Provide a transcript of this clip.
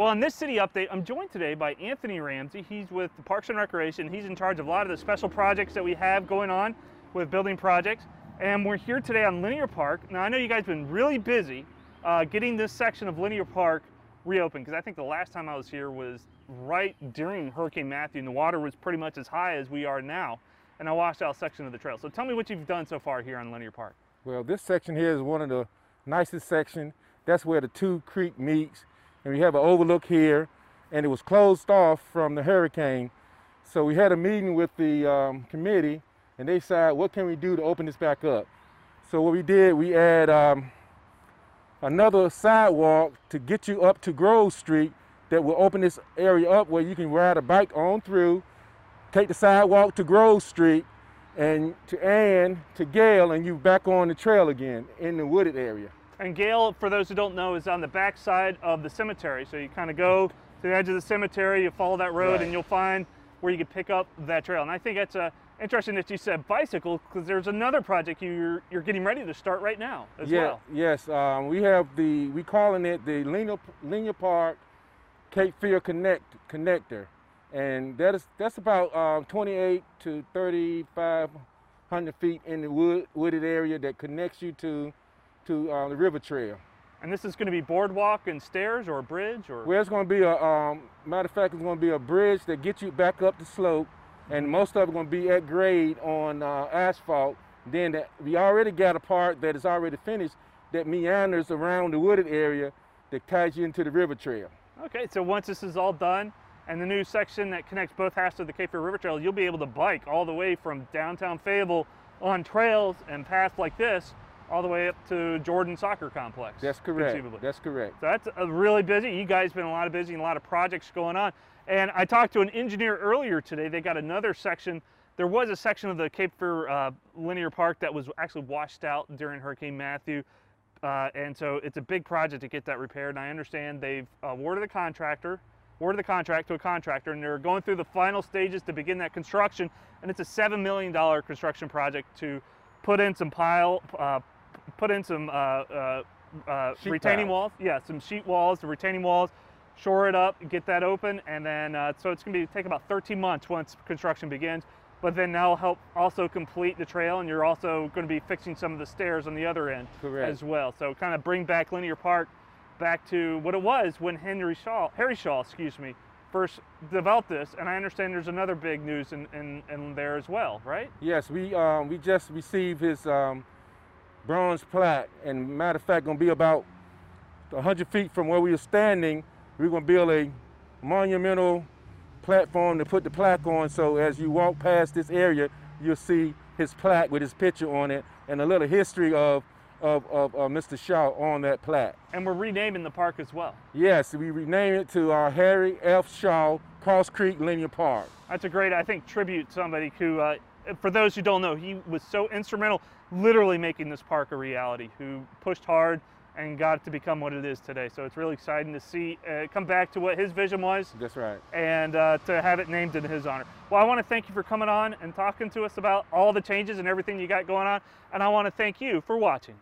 Well, in this city update, I'm joined today by Anthony Ramsey. He's with the Parks and Recreation. He's in charge of a lot of the special projects that we have going on with building projects. And we're here today on Linear Park. Now, I know you guys have been really busy uh, getting this section of Linear Park reopened because I think the last time I was here was right during Hurricane Matthew and the water was pretty much as high as we are now. And I washed out a section of the trail. So tell me what you've done so far here on Linear Park. Well, this section here is one of the nicest sections. That's where the two creek meets and we have an overlook here and it was closed off from the hurricane. So we had a meeting with the um, committee and they said, what can we do to open this back up? So what we did, we add um, another sidewalk to get you up to Grove Street that will open this area up where you can ride a bike on through, take the sidewalk to Grove Street and to Ann, to Gale, and you back on the trail again in the wooded area. And Gale, for those who don't know, is on the back side of the cemetery. So you kind of go to the edge of the cemetery, you follow that road, right. and you'll find where you can pick up that trail. And I think that's uh, interesting that you said bicycle because there's another project you're you're getting ready to start right now as yeah, well. Yes, um, we have the we calling it the Linear, Linear Park Cape Fear Connect connector, and that is that's about um, 28 to 3,500 feet in the wood, wooded area that connects you to to uh, the river trail. And this is going to be boardwalk and stairs or a bridge or? Well, it's going to be a, um, matter of fact, it's going to be a bridge that gets you back up the slope and most of it going to be at grade on uh, asphalt. Then the, we already got a part that is already finished that meanders around the wooded area that ties you into the river trail. Okay, so once this is all done and the new section that connects both halves of the Cape Fear River Trail, you'll be able to bike all the way from downtown Fayetteville on trails and paths like this all the way up to Jordan Soccer Complex. That's correct. That's correct. So that's a really busy. You guys been a lot of busy and a lot of projects going on. And I talked to an engineer earlier today. They got another section. There was a section of the Cape Fear uh, Linear Park that was actually washed out during Hurricane Matthew. Uh, and so it's a big project to get that repaired. And I understand they've awarded the contractor, awarded the contract to a contractor, and they're going through the final stages to begin that construction. And it's a $7 million construction project to put in some pile, uh, put in some uh, uh, uh retaining walls. Yeah, some sheet walls, the retaining walls, shore it up, get that open, and then uh, so it's going to be take about 13 months once construction begins. But then that'll help also complete the trail, and you're also going to be fixing some of the stairs on the other end Correct. as well. So kind of bring back Linear Park back to what it was when Henry Shaw, Harry Shaw, excuse me, first developed this. And I understand there's another big news in, in, in there as well, right? Yes, we um, we just received his um, bronze plaque. And matter of fact, gonna be about 100 feet from where we are standing. We're gonna build a monumental platform to put the plaque on. So as you walk past this area, you'll see his plaque with his picture on it and a little history of of, of uh, Mr. Shaw on that plaque. And we're renaming the park as well. Yes, we rename it to uh, Harry F. Shaw Cross Creek Linear Park. That's a great, I think, tribute to somebody who uh, for those who don't know, he was so instrumental literally making this park a reality, who pushed hard and got it to become what it is today. So it's really exciting to see uh, come back to what his vision was. That's right. And uh, to have it named in his honor. Well, I want to thank you for coming on and talking to us about all the changes and everything you got going on. And I want to thank you for watching.